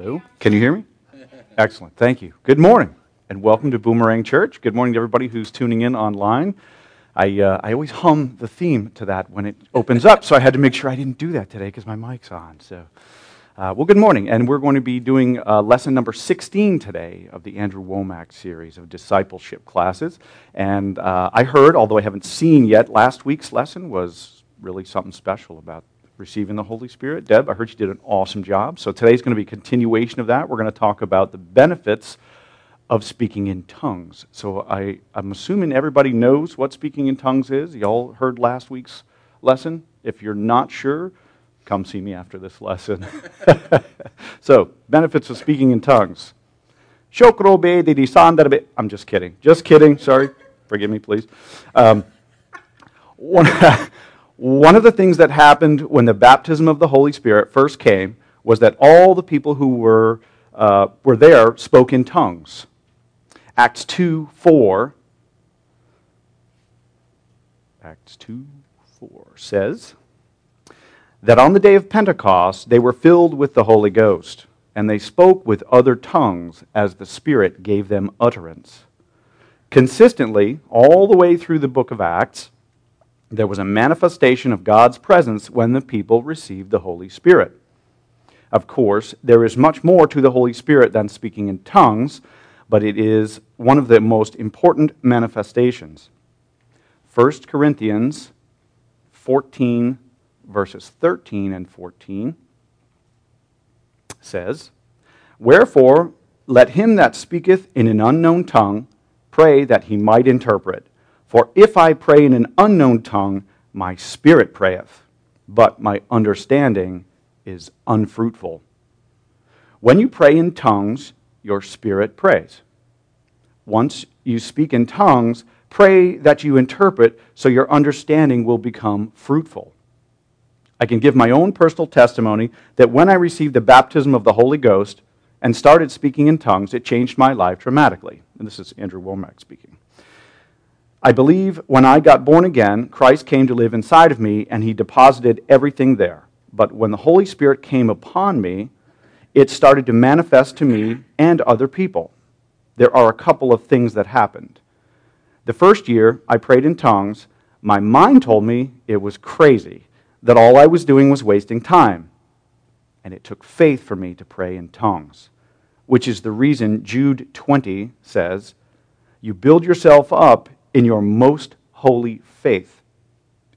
Hello. Can you hear me? Excellent. Thank you. Good morning and welcome to Boomerang Church. Good morning to everybody who's tuning in online. I, uh, I always hum the theme to that when it opens up, so I had to make sure I didn't do that today because my mic's on. So, uh, well, good morning, and we're going to be doing uh, lesson number 16 today of the Andrew Wommack series of discipleship classes. And uh, I heard, although I haven't seen yet, last week's lesson was really something special about receiving the Holy Spirit. Deb, I heard you did an awesome job. So today's going to be a continuation of that. We're going to talk about the benefits of speaking in tongues. So I, I'm assuming everybody knows what speaking in tongues is. Y'all heard last week's lesson. If you're not sure, come see me after this lesson. so, benefits of speaking in tongues. I'm just kidding. Just kidding. Sorry. Forgive me, please. Um, one, one of the things that happened when the baptism of the Holy Spirit first came was that all the people who were, uh, were there spoke in tongues. Acts 2 4. Acts 2 4 says that on the day of Pentecost they were filled with the Holy Ghost, and they spoke with other tongues as the Spirit gave them utterance. Consistently, all the way through the book of Acts, there was a manifestation of God's presence when the people received the Holy Spirit. Of course, there is much more to the Holy Spirit than speaking in tongues, but it is one of the most important manifestations. 1 Corinthians 14, verses 13 and 14 says, Wherefore, let him that speaketh in an unknown tongue pray that he might interpret. For if I pray in an unknown tongue, my spirit prayeth, but my understanding is unfruitful. When you pray in tongues, your spirit prays. Once you speak in tongues, pray that you interpret so your understanding will become fruitful. I can give my own personal testimony that when I received the baptism of the Holy Ghost and started speaking in tongues, it changed my life dramatically. And this is Andrew Wommack speaking. I believe when I got born again, Christ came to live inside of me and he deposited everything there. But when the Holy Spirit came upon me, it started to manifest to me and other people. There are a couple of things that happened. The first year I prayed in tongues, my mind told me it was crazy, that all I was doing was wasting time. And it took faith for me to pray in tongues, which is the reason Jude 20 says, You build yourself up in your most holy faith.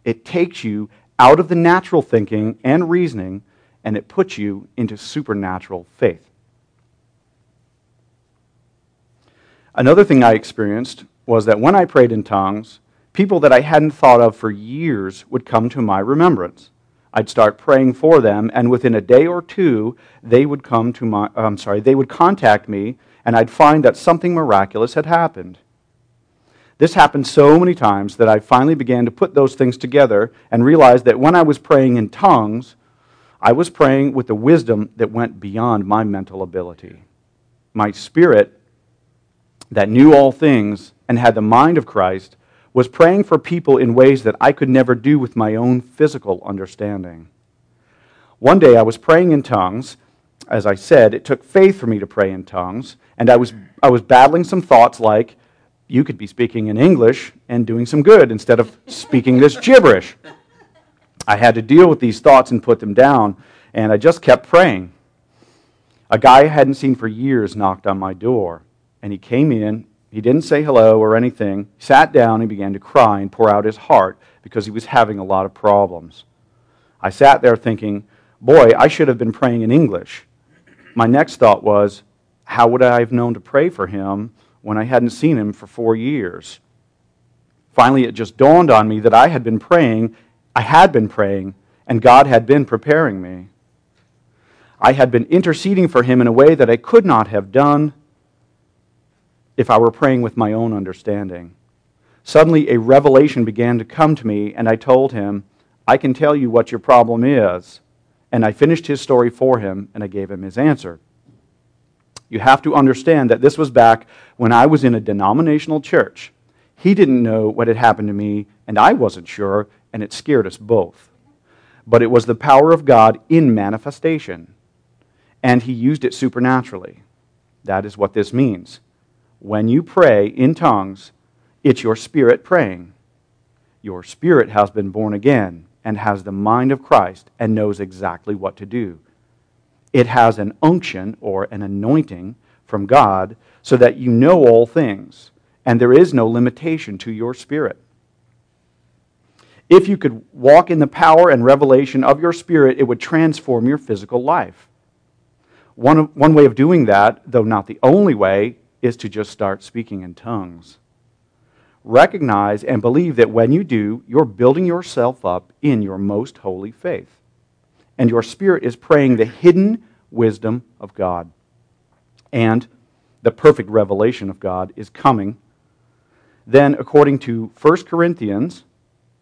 It takes you out of the natural thinking and reasoning and it puts you into supernatural faith. Another thing I experienced was that when I prayed in tongues, people that I hadn't thought of for years would come to my remembrance. I'd start praying for them, and within a day or two, they would come to my, I'm sorry, they would contact me, and I'd find that something miraculous had happened. This happened so many times that I finally began to put those things together and realized that when I was praying in tongues, I was praying with the wisdom that went beyond my mental ability. My spirit, that knew all things and had the mind of Christ, was praying for people in ways that I could never do with my own physical understanding. One day I was praying in tongues. As I said, it took faith for me to pray in tongues, and I was, I was battling some thoughts like, you could be speaking in English and doing some good instead of speaking this gibberish. I had to deal with these thoughts and put them down, and I just kept praying. A guy I hadn't seen for years knocked on my door, and he came in. He didn't say hello or anything. He sat down and began to cry and pour out his heart because he was having a lot of problems. I sat there thinking, boy, I should have been praying in English. My next thought was, how would I have known to pray for him when I hadn't seen him for four years. Finally, it just dawned on me that I had been praying, I had been praying, and God had been preparing me. I had been interceding for him in a way that I could not have done if I were praying with my own understanding. Suddenly, a revelation began to come to me, and I told him, I can tell you what your problem is. And I finished his story for him, and I gave him his answer. You have to understand that this was back when I was in a denominational church. He didn't know what had happened to me, and I wasn't sure, and it scared us both. But it was the power of God in manifestation. and he used it supernaturally. That is what this means. When you pray in tongues, it's your spirit praying. Your spirit has been born again and has the mind of Christ and knows exactly what to do. It has an unction or an anointing from God so that you know all things, and there is no limitation to your spirit. If you could walk in the power and revelation of your spirit, it would transform your physical life. One, one way of doing that, though not the only way, is to just start speaking in tongues. Recognize and believe that when you do, you're building yourself up in your most holy faith. And your spirit is praying the hidden wisdom of God. And the perfect revelation of God is coming. Then, according to 1 Corinthians,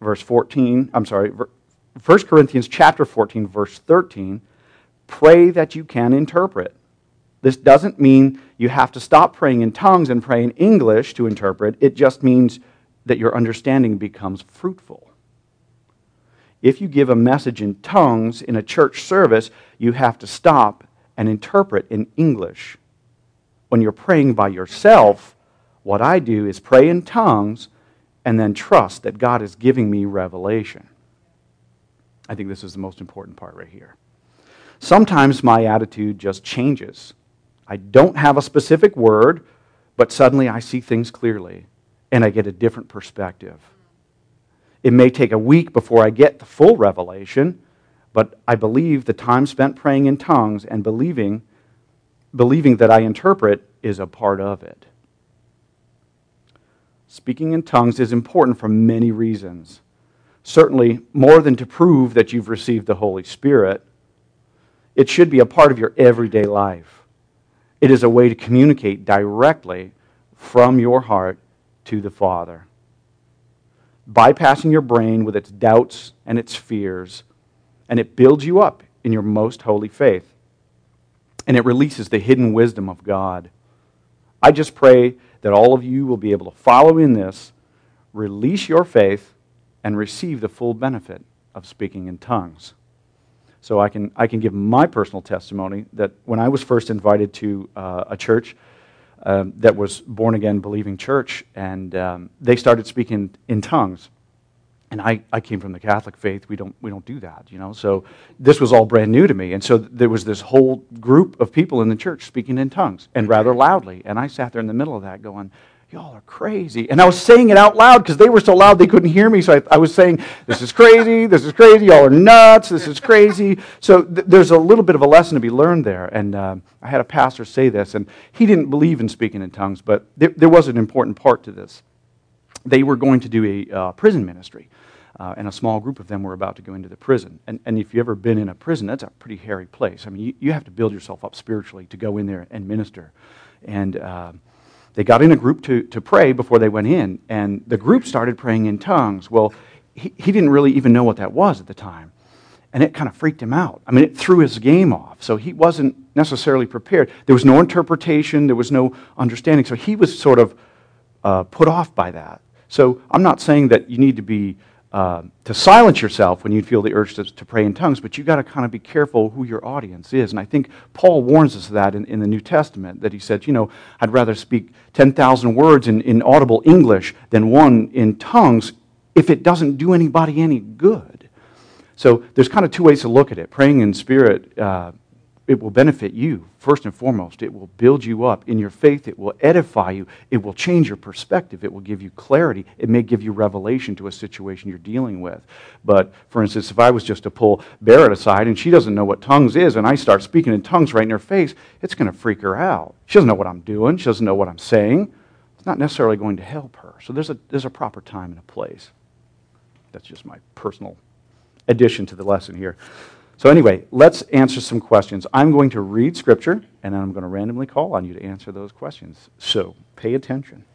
verse 14, I'm sorry, 1 Corinthians chapter 14, verse 13, pray that you can interpret. This doesn't mean you have to stop praying in tongues and pray in English to interpret. It just means that your understanding becomes fruitful. If you give a message in tongues in a church service, you have to stop and interpret in English. When you're praying by yourself, what I do is pray in tongues and then trust that God is giving me revelation. I think this is the most important part right here. Sometimes my attitude just changes. I don't have a specific word, but suddenly I see things clearly and I get a different perspective. It may take a week before I get the full revelation, but I believe the time spent praying in tongues and believing, believing that I interpret is a part of it. Speaking in tongues is important for many reasons. Certainly, more than to prove that you've received the Holy Spirit, it should be a part of your everyday life. It is a way to communicate directly from your heart to the Father. Bypassing your brain with its doubts and its fears, and it builds you up in your most holy faith. And it releases the hidden wisdom of God. I just pray that all of you will be able to follow in this, release your faith, and receive the full benefit of speaking in tongues. So I can, I can give my personal testimony that when I was first invited to uh, a church um, that was born again believing church, and um, they started speaking in tongues and I, I came from the Catholic faith. We don't, we don't do that, you know. So this was all brand new to me. And so there was this whole group of people in the church speaking in tongues and rather loudly. And I sat there in the middle of that going, Y'all are crazy. And I was saying it out loud because they were so loud they couldn't hear me. So I, I, was saying, This is crazy. This is crazy. Y'all are nuts. This is crazy. So th- there's a little bit of a lesson to be learned there. And uh, I had a pastor say this, and he didn't believe in speaking in tongues, but there, there was an important part to this. They were going to do a uh, prison ministry uh, and a small group of them were about to go into the prison. And, and if you've ever been in a prison, that's a pretty hairy place. I mean, you, you have to build yourself up spiritually to go in there and minister. And uh, they got in a group to, to pray before they went in, and the group started praying in tongues. Well, he, he didn't really even know what that was at the time. And it kind of freaked him out. I mean, it threw his game off. So he wasn't necessarily prepared. There was no interpretation, there was no understanding. So he was sort of uh, put off by that. So I'm not saying that you need to be uh, to silence yourself when you feel the urge to, to pray in tongues, but you've got to kind of be careful who your audience is. And I think Paul warns us of that in, in the New Testament, that he said, you know, I'd rather speak 10,000 words in, in audible English than one in tongues if it doesn't do anybody any good. So there's kind of two ways to look at it. Praying in spirit uh, it will benefit you, first and foremost. It will build you up in your faith. It will edify you. It will change your perspective. It will give you clarity. It may give you revelation to a situation you're dealing with. But, for instance, if I was just to pull Barrett aside and she doesn't know what tongues is, and I start speaking in tongues right in her face, it's going to freak her out. She doesn't know what I'm doing. She doesn't know what I'm saying. It's not necessarily going to help her. So there's a, there's a proper time and a place. That's just my personal addition to the lesson here. So, anyway, let's answer some questions. I'm going to read scripture, and then I'm going to randomly call on you to answer those questions. So, pay attention.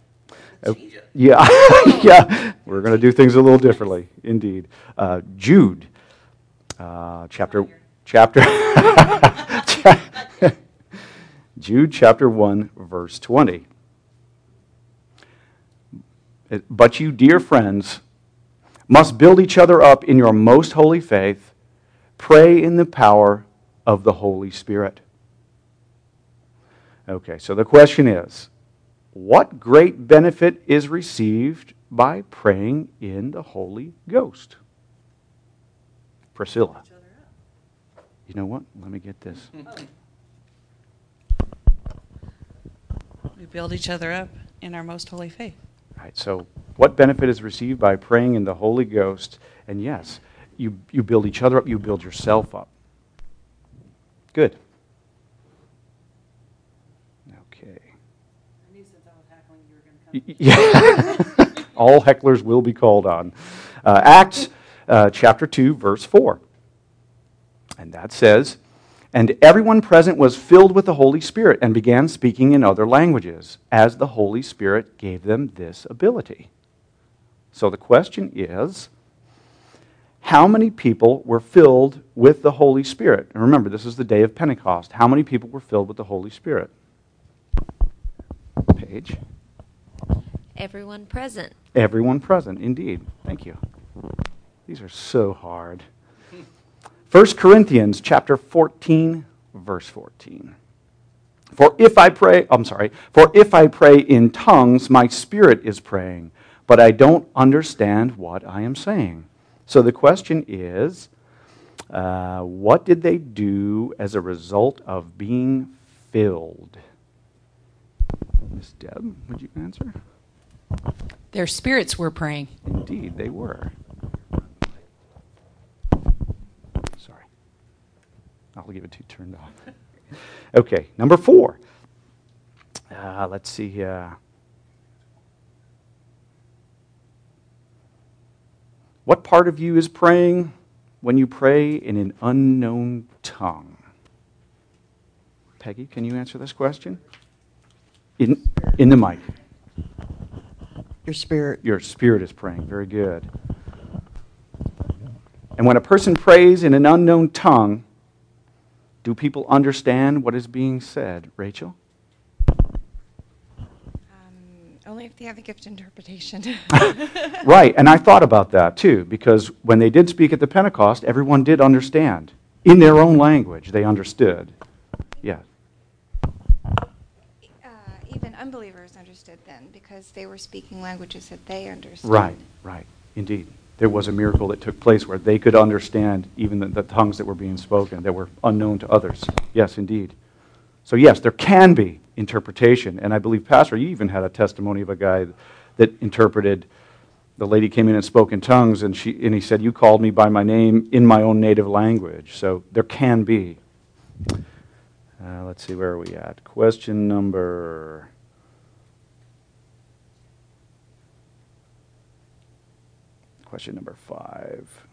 Uh, yeah, yeah, we're going to do things a little differently, indeed. Uh, Jude, uh, chapter, chapter, Jude, chapter one, verse twenty. But you, dear friends, must build each other up in your most holy faith Pray in the power of the Holy Spirit. Okay, so the question is what great benefit is received by praying in the Holy Ghost? Priscilla. You know what? Let me get this. We build each other up in our most holy faith. All right, so what benefit is received by praying in the Holy Ghost? And yes, you, you build each other up, you build yourself up. Good. Okay. I knew since I was heckling, you were Y- Yeah. All hecklers will be called on. Uh, Acts uh, chapter 2, verse 4. And that says, And everyone present was filled with the Holy Spirit and began speaking in other languages, as the Holy Spirit gave them this ability. So the question is how many people were filled with the Holy Spirit? And remember, this is the day of Pentecost. How many people were filled with the Holy Spirit? Page. Everyone present. Everyone present, indeed. Thank you. These are so hard. 1 Corinthians chapter 14, verse 14. For if I pray, I'm sorry, for if I pray in tongues, my spirit is praying, but I don't understand what I am saying. So the question is, uh, what did they do as a result of being filled? Miss Deb, would you answer? Their spirits were praying. Indeed, they were. Sorry. I'll give it to you turned off. Okay, number four. Uh, let's see here. What part of you is praying when you pray in an unknown tongue? Peggy, can you answer this question? In, in the mic. Your spirit. Your spirit is praying. Very good. And when a person prays in an unknown tongue, do people understand what is being said? Rachel? Um, only if they have a gift interpretation. Right, and I thought about that too, because when they did speak at the Pentecost, everyone did understand. In their own language, they understood. Yeah. uh, even unbelievers understood then because they were speaking languages that they understood. Right, right. Indeed. There was a miracle that took place where they could understand even the, the tongues that were being spoken that were unknown to others. Yes, indeed. So, yes, there can be interpretation. And I believe, Pastor, you even had a testimony of a guy that interpreted. The lady came in and spoke in tongues, and, she, and he said, You called me by my name in my own native language. So, there can be. Uh, let's see, where are we at? Question number. Question number five.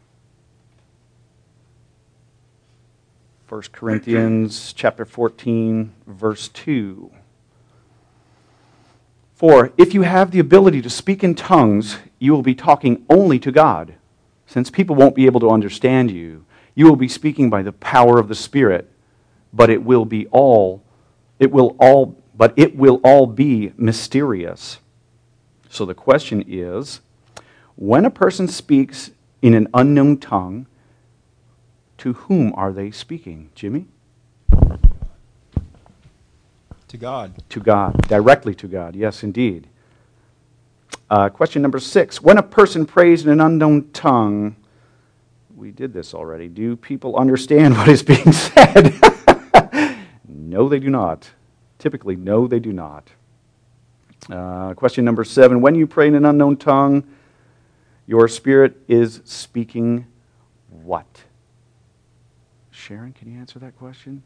1 Corinthians chapter 14, verse 2. For if you have the ability to speak in tongues, you will be talking only to God. Since people won't be able to understand you, you will be speaking by the power of the Spirit, but it will be all it will all but it will all be mysterious. So the question is, when a person speaks in an unknown tongue, to whom are they speaking? Jimmy? To God. To God, directly to God. Yes, indeed. Uh, question number six. When a person prays in an unknown tongue, we did this already. Do people understand what is being said? no, they do not. Typically, no, they do not. Uh, question number seven. When you pray in an unknown tongue, your spirit is speaking what? Sharon, can you answer that question?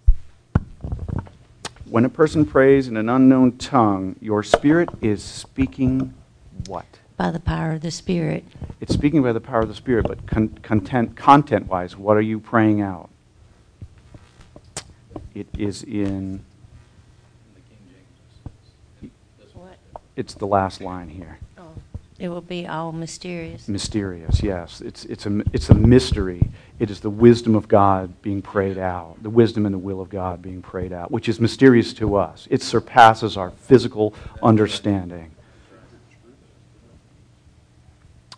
When a person prays in an unknown tongue, your spirit is speaking what? By the power of the Spirit. It's speaking by the power of the Spirit, but con- content, content-wise, what are you praying out? It is in. In the king James. What? It's the last line here. It will be all mysterious. Mysterious, yes. It's, it's, a, it's a mystery. It is the wisdom of God being prayed out, the wisdom and the will of God being prayed out, which is mysterious to us. It surpasses our physical understanding.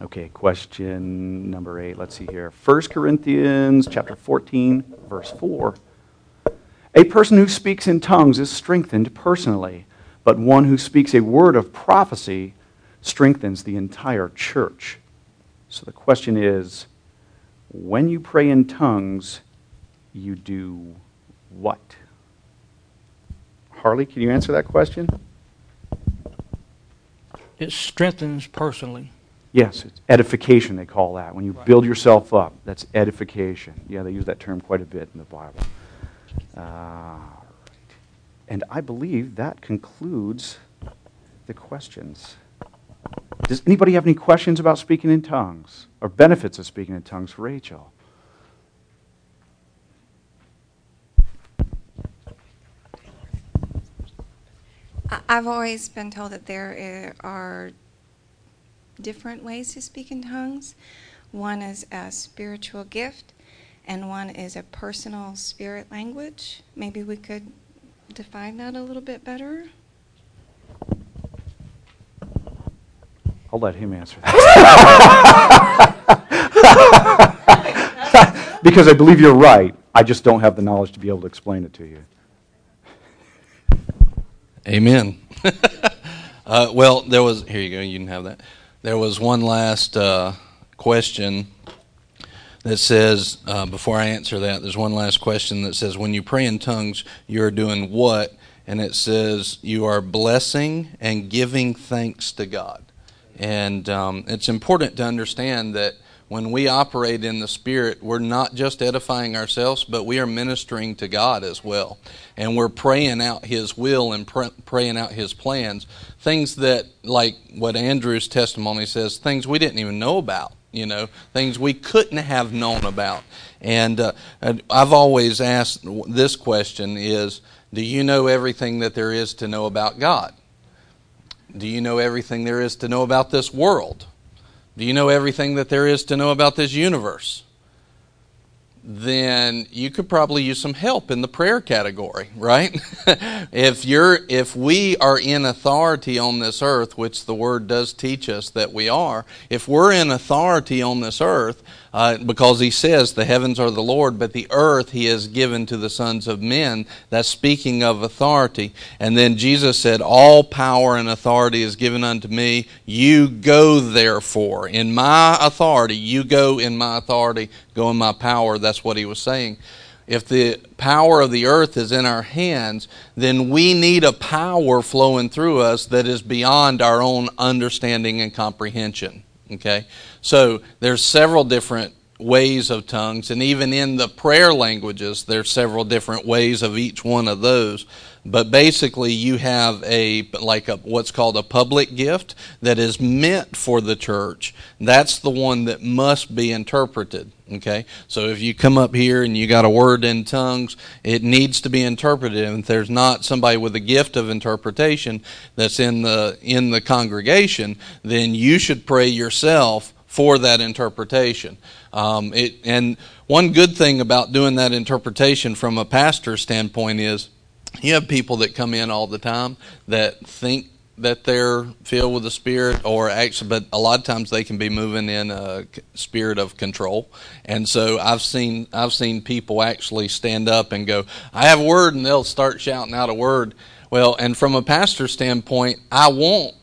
Okay, question number eight. Let's see here. 1 Corinthians chapter 14, verse 4. A person who speaks in tongues is strengthened personally, but one who speaks a word of prophecy strengthens the entire church. So the question is when you pray in tongues, you do what? Harley, can you answer that question? It strengthens personally. Yes, it's edification, they call that. When you build yourself up, that's edification. Yeah, they use that term quite a bit in the Bible. Uh, right. And I believe that concludes the questions. Does anybody have any questions about speaking in tongues or benefits of speaking in tongues for Rachel? I've always been told that there are different ways to speak in tongues. One is a spiritual gift, and one is a personal spirit language. Maybe we could define that a little bit better. I'll let him answer that. because I believe you're right. I just don't have the knowledge to be able to explain it to you. Amen. uh, well, there was, here you go, you didn't have that. There was one last uh, question that says, uh, before I answer that, there's one last question that says, when you pray in tongues, you're doing what? And it says, you are blessing and giving thanks to God. And um, it's important to understand that when we operate in the Spirit, we're not just edifying ourselves, but we are ministering to God as well. And we're praying out His will and pr- praying out His plans. Things that, like what Andrew's testimony says, things we didn't even know about, you know, things we couldn't have known about. And uh, I've always asked this question is, do you know everything that there is to know about God? Do you know everything there is to know about this world? Do you know everything that there is to know about this universe? Then you could probably use some help in the prayer category, right? if you're if we are in authority on this earth, which the word does teach us that we are, if we're in authority on this earth, uh, because he says the heavens are the Lord, but the earth he has given to the sons of men. That's speaking of authority. And then Jesus said, All power and authority is given unto me. You go therefore. In my authority, you go in my authority, go in my power. That's what he was saying. If the power of the earth is in our hands, then we need a power flowing through us that is beyond our own understanding and comprehension. Okay? So there's several different ways of tongues, and even in the prayer languages, there's several different ways of each one of those. But basically, you have a like a what's called a public gift that is meant for the church. That's the one that must be interpreted. Okay, so if you come up here and you got a word in tongues, it needs to be interpreted. And if there's not somebody with a gift of interpretation that's in the in the congregation, then you should pray yourself for that interpretation. Um, it, and one good thing about doing that interpretation from a pastor's standpoint is you have people that come in all the time that think that they're filled with the spirit or actually but a lot of times they can be moving in a spirit of control. And so i've seen i've seen people actually stand up and go i have a word and they'll start shouting out a word. Well and from a pastor's standpoint i want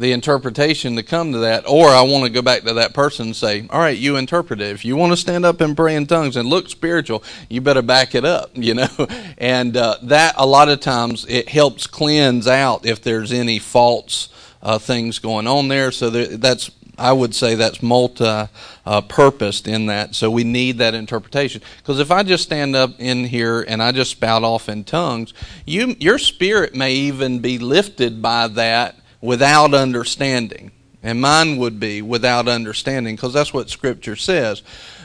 the interpretation to come to that, or I want to go back to that person and say, "All right, you interpret it. If you want to stand up and pray in tongues and look spiritual, you better back it up." You know, and uh, that a lot of times it helps cleanse out if there's any false uh, things going on there. So there, that's I would say that's multi uh, purposed in that. So we need that interpretation. Because if I just stand up in here and I just spout off in tongues, you your spirit may even be lifted by that without understanding. And mine would be without understanding, because that's what Scripture says.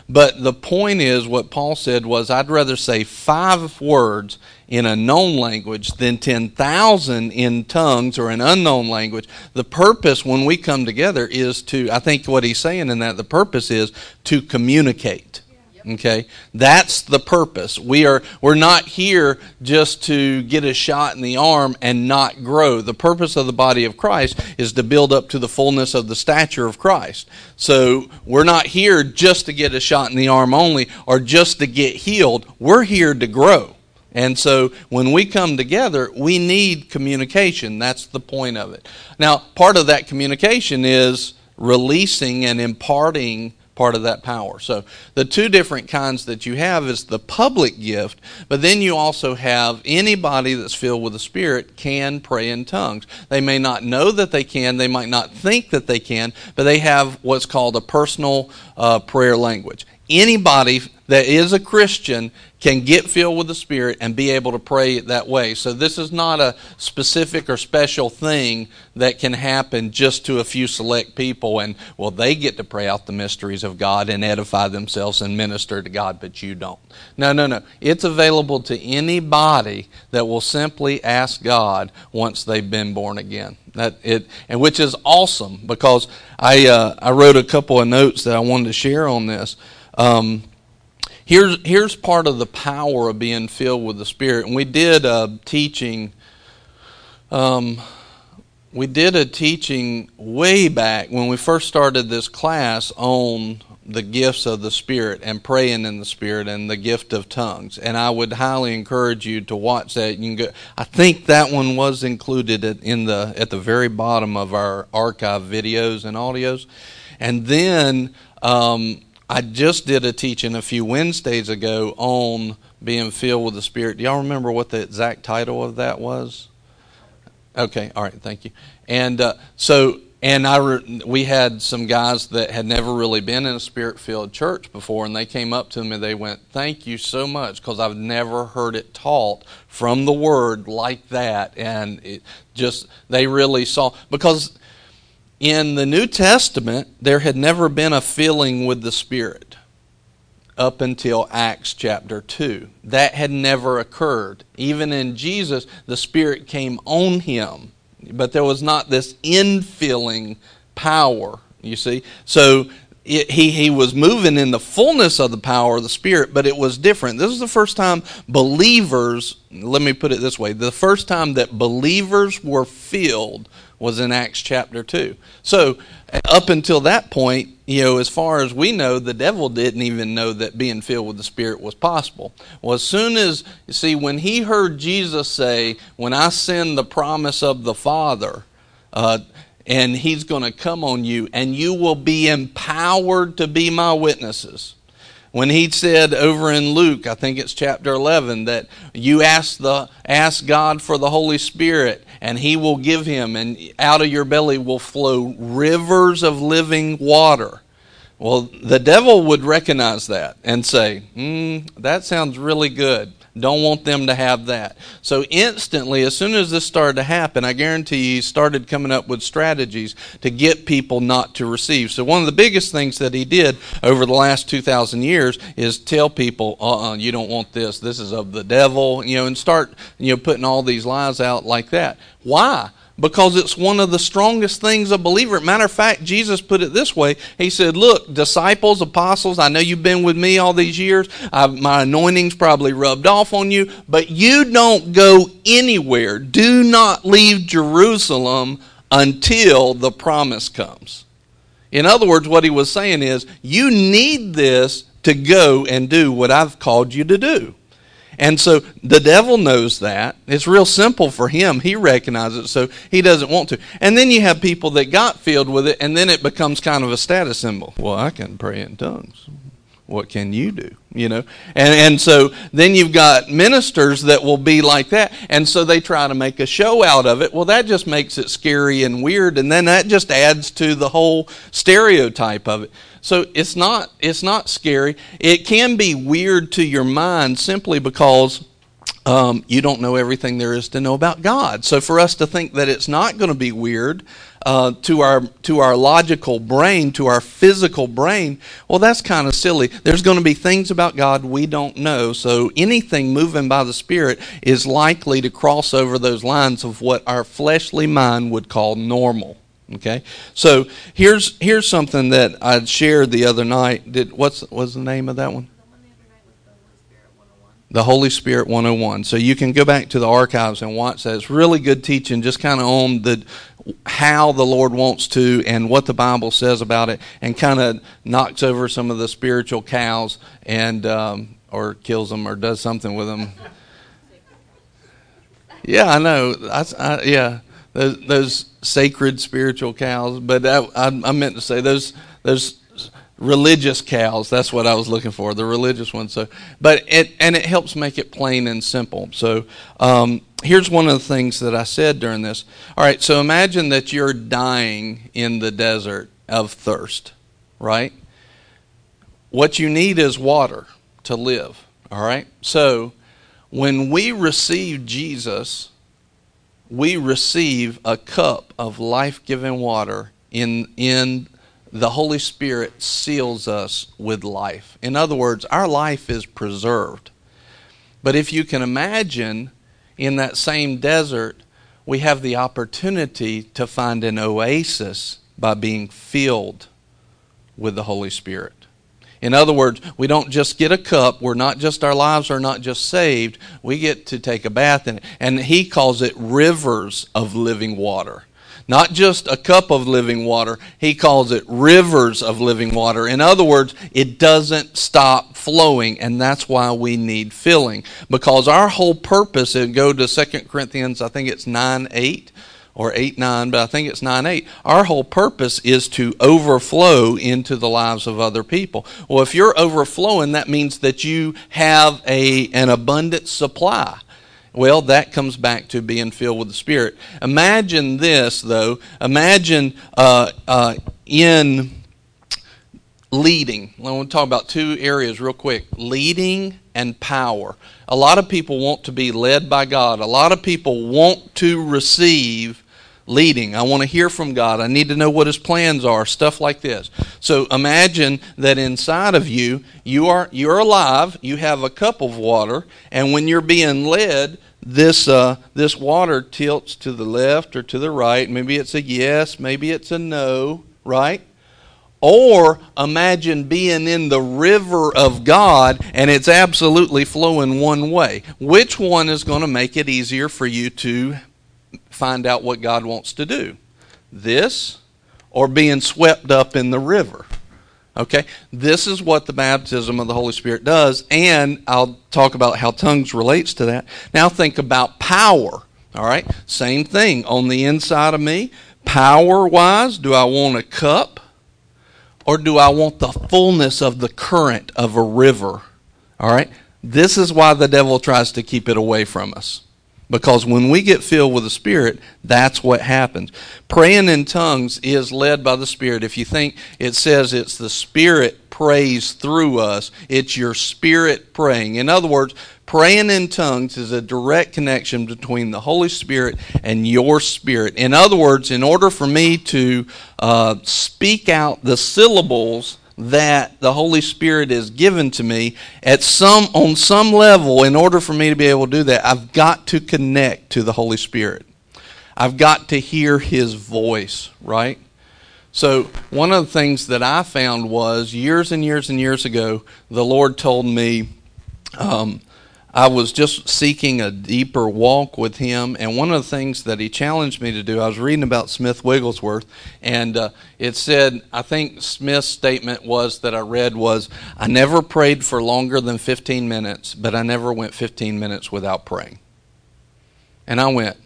But the point is, what Paul said was, I'd rather say five words in a known language than 10,000 in tongues or an unknown language. The purpose when we come together is to, I think what he's saying in that, the purpose is to communicate. Okay, that's the purpose. We are we're not here just to get a shot in the arm and not grow. The purpose of the body of Christ is to build up to the fullness of the stature of Christ. So we're not here just to get a shot in the arm only or just to get healed. We're here to grow And so when we come together, we need communication. That's the point of it. Now, part of that communication is releasing and imparting part of that power. So the two different kinds that you have is the public gift, but then you also have anybody that's filled with the Spirit can pray in tongues. They may not know that they can, they might not think that they can, but they have what's called a personal uh, prayer language. Anybody that is a Christian can get filled with the Spirit and be able to pray that way. So, this is not a specific or special thing that can happen just to a few select people, and, well, they get to pray out the mysteries of God and edify themselves and minister to God, but you don't. No, no, no. It's available to anybody that will simply ask God once they've been born again. That it, and which is awesome because I, uh, I wrote a couple of notes that I wanted to share on this. Um, Here's, here's part of the power of being filled with the Spirit. And we did a teaching, um, we did a teaching way back when we first started this class on the gifts of the Spirit and praying in the Spirit and the gift of tongues. And I would highly encourage you to watch that. You can go. I think that one was included in the at the very bottom of our archive videos and audios. And then um, I just did a teaching a few Wednesdays ago on being filled with the Spirit. Do y'all remember what the exact title of that was? Okay, all right, thank you. And uh, so, and I re- we had some guys that had never really been in a spirit-filled church before, and they came up to me. And they went, "Thank you so much," because I've never heard it taught from the Word like that, and it just they really saw because in the New Testament, there had never been a filling with the Spirit up until Acts chapter 2. That had never occurred. Even in Jesus, the Spirit came on him, but there was not this infilling power, you see. So he, he was moving in the fullness of the power of the Spirit, but it was different. This is the first time believers, let me put it this way, the first time that believers were filled was in Acts chapter 2. So, up until that point, you know, as far as we know, the devil didn't even know that being filled with the Spirit was possible. Well, as soon as, you see, when he heard Jesus say, When I send the promise of the Father, uh, and he's going to come on you, and you will be empowered to be my witnesses when he said over in Luke, I think it's chapter 11, that you ask the ask God for the Holy Spirit and he will give him and out of your belly will flow rivers of living water. Well, the devil would recognize that and say, mm, that sounds really good. Don't want them to have that. So instantly, as soon as this started to happen, I guarantee he started coming up with strategies to get people not to receive. So one of the biggest things that he did over the last 2,000 years is tell people, uh-uh, you don't want this. This is of the devil, you know, and start, you know, putting all these lies out like that. Why? Because it's one of the strongest things a believer. Matter of fact, Jesus put it this way He said, Look, disciples, apostles, I know you've been with me all these years. I've, my anointing's probably rubbed off on you, but you don't go anywhere. Do not leave Jerusalem until the promise comes. In other words, what he was saying is, You need this to go and do what I've called you to do. And so the devil knows that. It's real simple for him. He recognizes it, so he doesn't want to. And then you have people that got filled with it, and then it becomes kind of a status symbol. Well, I can pray in tongues. What can you do? You know? And, and so then you've got ministers that will be like that, and so they try to make a show out of it. Well, that just makes it scary and weird, and then that just adds to the whole stereotype of it. So it's not it's not scary. It can be weird to your mind simply because um, you don't know everything there is to know about God. So for us to think that it's not going to be weird uh, to our to our logical brain, to our physical brain, well, that's kind of silly. There's going to be things about God we don't know. So anything moving by the Spirit is likely to cross over those lines of what our fleshly mind would call normal. Okay, so here's here's something that I shared the other night. Did what's what's the name of that one? The Holy Spirit 101. So you can go back to the archives and watch that. It's really good teaching, just kind of on the how the Lord wants to and what the Bible says about it, and kind of knocks over some of the spiritual cows and um, or kills them or does something with them. Yeah, I know. I, I, yeah, those, those sacred spiritual cows. But I, I, I meant to say those those religious cows. That's what I was looking for. The religious ones. So, but it and it helps make it plain and simple. So, um, here's one of the things that I said during this. All right. So imagine that you're dying in the desert of thirst. Right. What you need is water to live. All right. So when we receive Jesus, we receive a cup of life giving water in, in the Holy Spirit seals us with life. In other words, our life is preserved. But if you can imagine, in that same desert, we have the opportunity to find an oasis by being filled with the Holy Spirit. In other words, we don't just get a cup. We're not just, our lives are not just saved. We get to take a bath in it. And he calls it rivers of living water. Not just a cup of living water, he calls it rivers of living water. In other words, it doesn't stop flowing, and that's why we need filling. Because our whole purpose, and go to 2 Corinthians, I think it's 9 8 or 8 9, but I think it's 9 8. Our whole purpose is to overflow into the lives of other people. Well, if you're overflowing, that means that you have a, an abundant supply. Well, that comes back to being filled with the Spirit. Imagine this, though. Imagine uh, uh, in leading. I want to talk about two areas real quick leading and power. A lot of people want to be led by God, a lot of people want to receive leading. I want to hear from God. I need to know what his plans are, stuff like this. So imagine that inside of you, you are you're alive, you have a cup of water, and when you're being led, this uh, this water tilts to the left or to the right. Maybe it's a yes, maybe it's a no, right? Or imagine being in the river of God and it's absolutely flowing one way. Which one is going to make it easier for you to find out what God wants to do. This or being swept up in the river. Okay? This is what the baptism of the Holy Spirit does, and I'll talk about how tongues relates to that. Now think about power. All right? Same thing on the inside of me. Power wise, do I want a cup or do I want the fullness of the current of a river? All right? This is why the devil tries to keep it away from us. Because when we get filled with the Spirit, that's what happens. Praying in tongues is led by the Spirit. If you think it says it's the Spirit prays through us, it's your spirit praying. In other words, praying in tongues is a direct connection between the Holy Spirit and your spirit. In other words, in order for me to uh, speak out the syllables, that the Holy Spirit is given to me at some on some level in order for me to be able to do that I've got to connect to the Holy Spirit. I've got to hear his voice, right? So, one of the things that I found was years and years and years ago, the Lord told me um, I was just seeking a deeper walk with him. And one of the things that he challenged me to do, I was reading about Smith Wigglesworth, and uh, it said, I think Smith's statement was that I read was, I never prayed for longer than 15 minutes, but I never went 15 minutes without praying. And I went,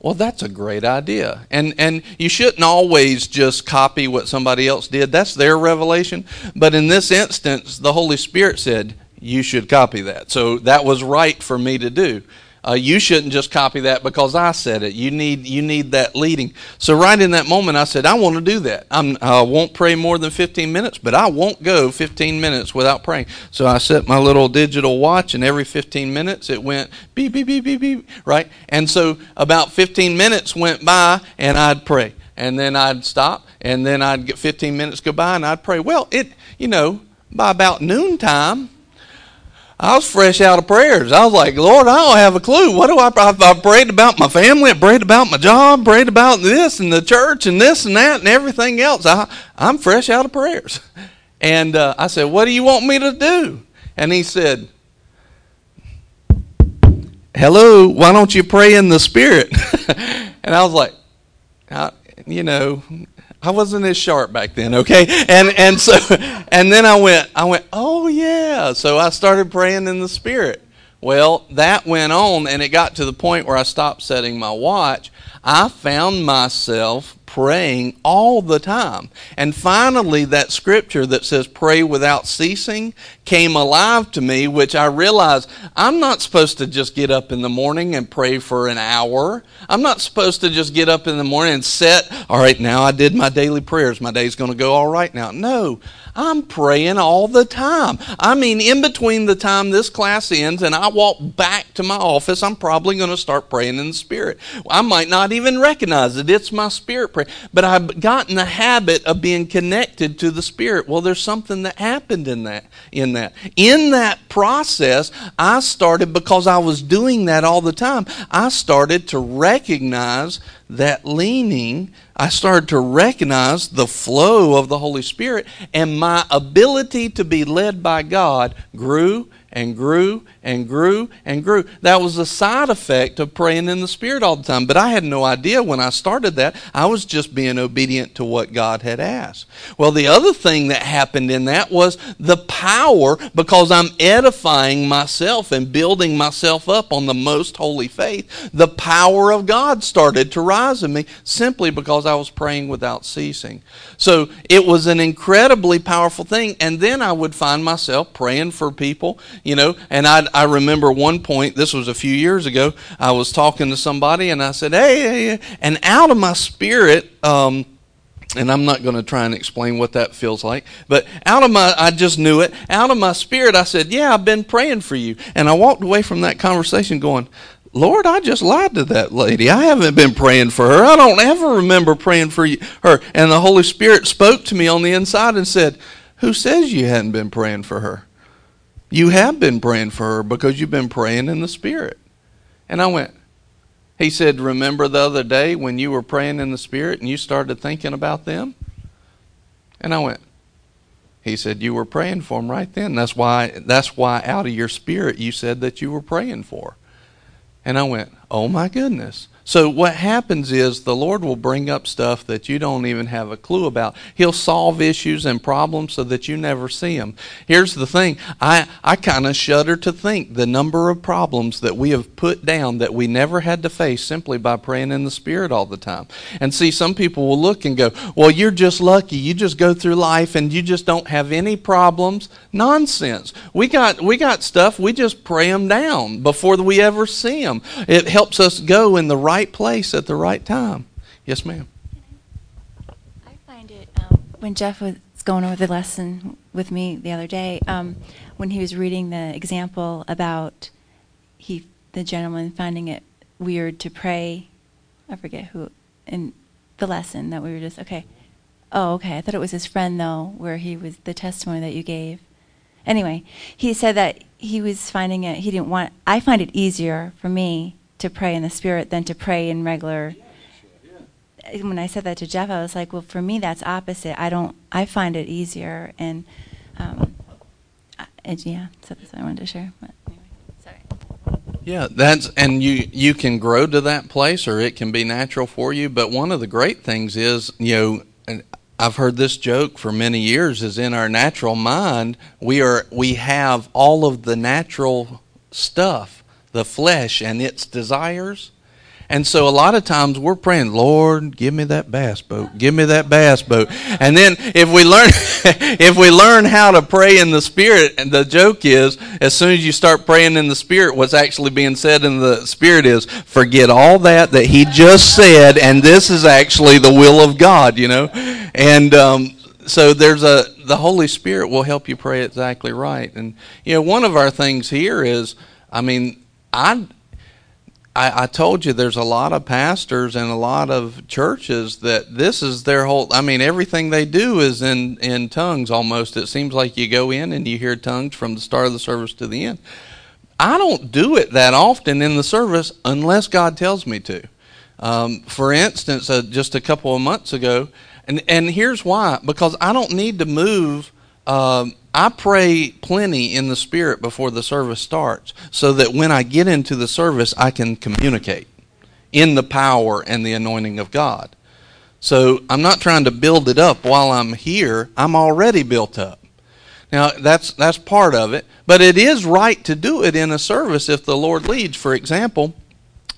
well, that's a great idea. And and you shouldn't always just copy what somebody else did. That's their revelation. But in this instance, the Holy Spirit said, you should copy that. So that was right for me to do. Uh, you shouldn't just copy that because I said it. You need you need that leading. So right in that moment, I said, I want to do that. I'm, I won't pray more than 15 minutes, but I won't go 15 minutes without praying. So I set my little digital watch, and every 15 minutes it went beep beep beep beep beep. Right, and so about 15 minutes went by, and I'd pray, and then I'd stop, and then I'd get 15 minutes go by, and I'd pray. Well, it you know by about noontime I was fresh out of prayers. I was like, Lord, I don't have a clue. What do I? I, I prayed about my family. I prayed about my job. Prayed about this and the church and this and that and everything else. I, I'm fresh out of prayers. And uh, I said, What do you want me to do? And he said, Hello, why don't you pray in the Spirit? and I was like, I, You know, I wasn't as sharp back then, okay? And and so and then I went I went, "Oh yeah." So I started praying in the spirit. Well, that went on, and it got to the point where I stopped setting my watch. I found myself praying all the time. And finally, that scripture that says pray without ceasing came alive to me, which I realized I'm not supposed to just get up in the morning and pray for an hour. I'm not supposed to just get up in the morning and set, all right, now I did my daily prayers. My day's going to go all right now. No, I'm praying all the time. I mean, in between the time this class ends and I walk back to my office, I'm probably going to start praying in the Spirit. I might not even recognize it. It's my spirit prayer. But I've gotten the habit of being connected to the Spirit. Well, there's something that happened in that. In that, in that process, I started because I was doing that all the time. I started to recognize that leaning, I started to recognize the flow of the Holy Spirit, and my ability to be led by God grew and grew and grew and grew. That was a side effect of praying in the Spirit all the time. But I had no idea when I started that. I was just being obedient to what God had asked. Well, the other thing that happened in that was the power, because I'm edifying myself and building myself up on the most holy faith, the power of God started to rise in me simply because I was praying without ceasing. So it was an incredibly powerful thing. And then I would find myself praying for people you know. And I, I remember one point, this was a few years ago, I was talking to somebody and I said, hey, hey, hey. and out of my spirit, um, and I'm not going to try and explain what that feels like, but out of my, I just knew it. Out of my spirit, I said, Yeah, I've been praying for you. And I walked away from that conversation going, Lord, I just lied to that lady. I haven't been praying for her. I don't ever remember praying for you, her. And the Holy Spirit spoke to me on the inside and said, Who says you hadn't been praying for her? You have been praying for her because you've been praying in the Spirit. And I went, He said, Remember the other day when you were praying in the Spirit and you started thinking about them? And I went, He said, You were praying for them right then. That's why, that's why out of your spirit you said that you were praying for. And I went, Oh my goodness. So what happens is the Lord will bring up stuff that you don't even have a clue about. He'll solve issues and problems so that you never see them. Here's the thing. I, I kind of shudder to think the number of problems that we have put down that we never had to face simply by praying in the Spirit all the time. And see, some people will look and go, well, you're just lucky. You just go through life and you just don't have any problems. Nonsense. We got, we got stuff, we just pray them down before we ever see them. It helps us go in the right right place at the right time. Yes, ma'am. I find it um, when Jeff was going over the lesson with me the other day, um, when he was reading the example about he, the gentleman, finding it weird to pray. I forget who in the lesson that we were just okay. Oh, okay. I thought it was his friend though, where he was the testimony that you gave. Anyway, he said that he was finding it. He didn't want. I find it easier for me to pray in the spirit than to pray in regular when I said that to Jeff, I was like, well, for me, that's opposite. I don't, I find it easier. And, um, and yeah, so that's what I wanted to share. But anyway, sorry. Yeah, that's, and you, you can grow to that place or it can be natural for you. But one of the great things is, you know, I've heard this joke for many years is in our natural mind, we are, we have all of the natural stuff the flesh and its desires. And so a lot of times we're praying, Lord, give me that bass boat. Give me that bass boat. And then if we learn if we learn how to pray in the spirit, and the joke is as soon as you start praying in the spirit, what's actually being said in the spirit is forget all that that he just said and this is actually the will of God, you know. And um, so there's a the Holy Spirit will help you pray exactly right. And you know, one of our things here is I mean, I, I, I told you there's a lot of pastors and a lot of churches that this is their whole. I mean, everything they do is in in tongues. Almost, it seems like you go in and you hear tongues from the start of the service to the end. I don't do it that often in the service unless God tells me to. Um, for instance, uh, just a couple of months ago, and and here's why: because I don't need to move. Um, I pray plenty in the Spirit before the service starts so that when I get into the service, I can communicate in the power and the anointing of God. So I'm not trying to build it up while I'm here, I'm already built up. Now, that's, that's part of it, but it is right to do it in a service if the Lord leads. For example,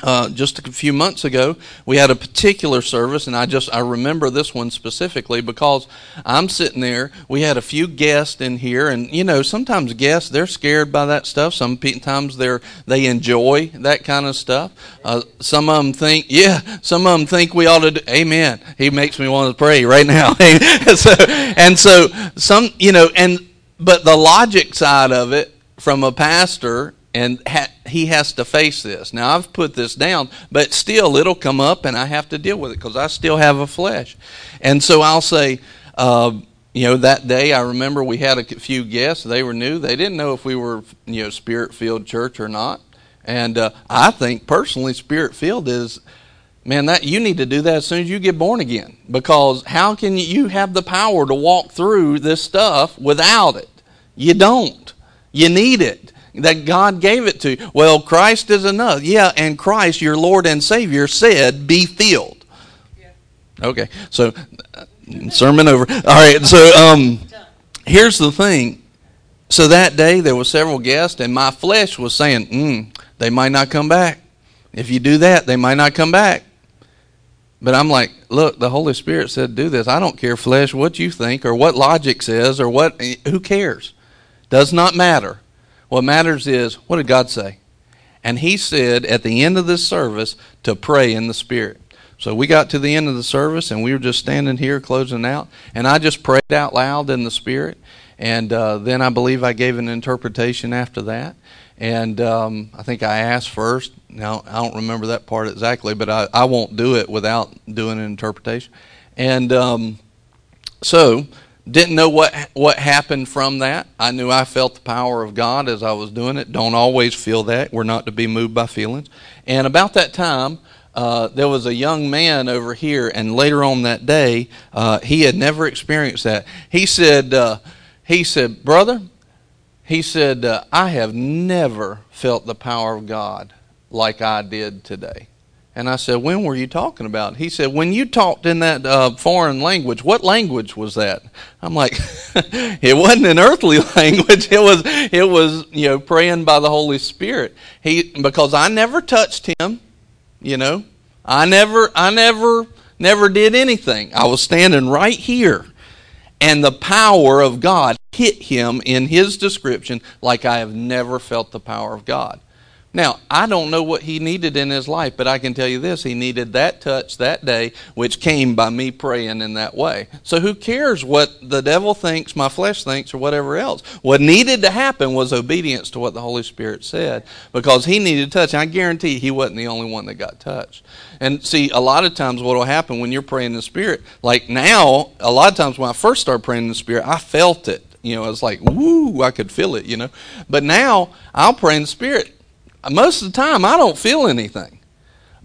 uh, just a few months ago, we had a particular service, and I just I remember this one specifically because I'm sitting there. We had a few guests in here, and you know sometimes guests they're scared by that stuff. Sometimes they're they enjoy that kind of stuff. Uh, some of them think, yeah, some of them think we ought to. do Amen. He makes me want to pray right now. so, and so some you know, and but the logic side of it from a pastor and ha- he has to face this. Now I've put this down, but still it'll come up, and I have to deal with it because I still have a flesh. And so I'll say, uh, you know, that day I remember we had a few guests. They were new. They didn't know if we were, you know, spirit filled church or not. And uh, I think personally, spirit filled is. Man, that you need to do that as soon as you get born again. Because how can you have the power to walk through this stuff without it? You don't. You need it that God gave it to. Well, Christ is enough. Yeah, and Christ, your Lord and Savior, said, "Be filled." Okay, so sermon over. All right, so um, here's the thing. So that day there were several guests, and my flesh was saying, mm, "They might not come back. If you do that, they might not come back." But I'm like, look, the Holy Spirit said, "Do this." I don't care, flesh, what you think or what logic says or what. Who cares? Does not matter. What matters is, what did God say? And He said at the end of this service to pray in the Spirit. So we got to the end of the service and we were just standing here closing out. And I just prayed out loud in the Spirit. And uh, then I believe I gave an interpretation after that. And um, I think I asked first. Now, I don't remember that part exactly, but I, I won't do it without doing an interpretation. And um, so didn't know what what happened from that. I knew I felt the power of God as I was doing it. Don't always feel that. We're not to be moved by feelings. And about that time, uh, there was a young man over here, and later on that day, uh, he had never experienced that. He said, uh, "He said, brother, he said, uh, I have never felt the power of God like I did today." And I said, When were you talking about? He said, When you talked in that uh, foreign language, what language was that? I'm like, It wasn't an earthly language. It was, it was, you know, praying by the Holy Spirit. He, because I never touched him, you know, I never, I never, never did anything. I was standing right here. And the power of God hit him in his description like I have never felt the power of God. Now, I don't know what he needed in his life, but I can tell you this he needed that touch that day, which came by me praying in that way. So, who cares what the devil thinks, my flesh thinks, or whatever else? What needed to happen was obedience to what the Holy Spirit said because he needed touch. And I guarantee he wasn't the only one that got touched. And see, a lot of times what will happen when you're praying in the Spirit, like now, a lot of times when I first started praying in the Spirit, I felt it. You know, it's like, woo, I could feel it, you know. But now, I'll pray in the Spirit most of the time, I don't feel anything.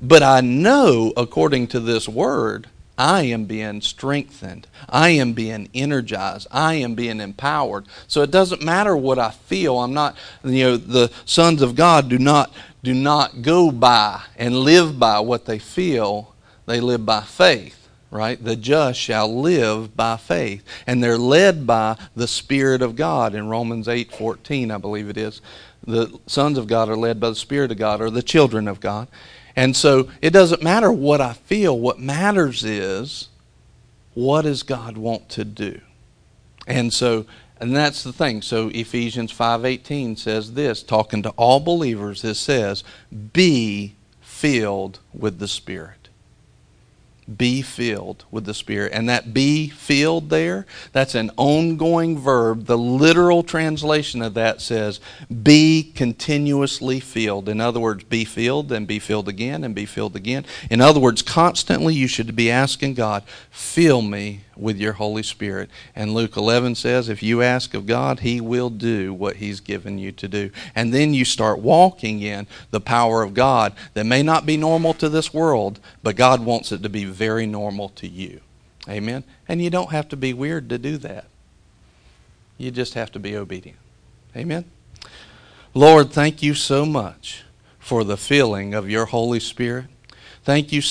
But I know, according to this word, I am being strengthened. I am being energized. I am being empowered. So it doesn't matter what I feel. I'm not, you know, the sons of God do not do not go by and live by what they feel. They live by faith, right? The just shall live by faith. And they're led by the Spirit of God in Romans 8:14, I believe it is the sons of God are led by the Spirit of God, or the children of God. And so it doesn't matter what I feel. What matters is what does God want to do? And so and that's the thing. So Ephesians 5:18 says this, talking to all believers, it says, "Be filled with the Spirit." Be filled with the Spirit. And that be filled there, that's an ongoing verb. The literal translation of that says, be continuously filled. In other words, be filled then be filled again and be filled again. In other words, constantly you should be asking God, fill me with your Holy Spirit. And Luke 11 says, if you ask of God, He will do what He's given you to do. And then you start walking in the power of God that may not be normal to this world, but God wants it to be very normal to you. Amen? And you don't have to be weird to do that. You just have to be obedient. Amen? Lord, thank you so much for the filling of your Holy Spirit. Thank you so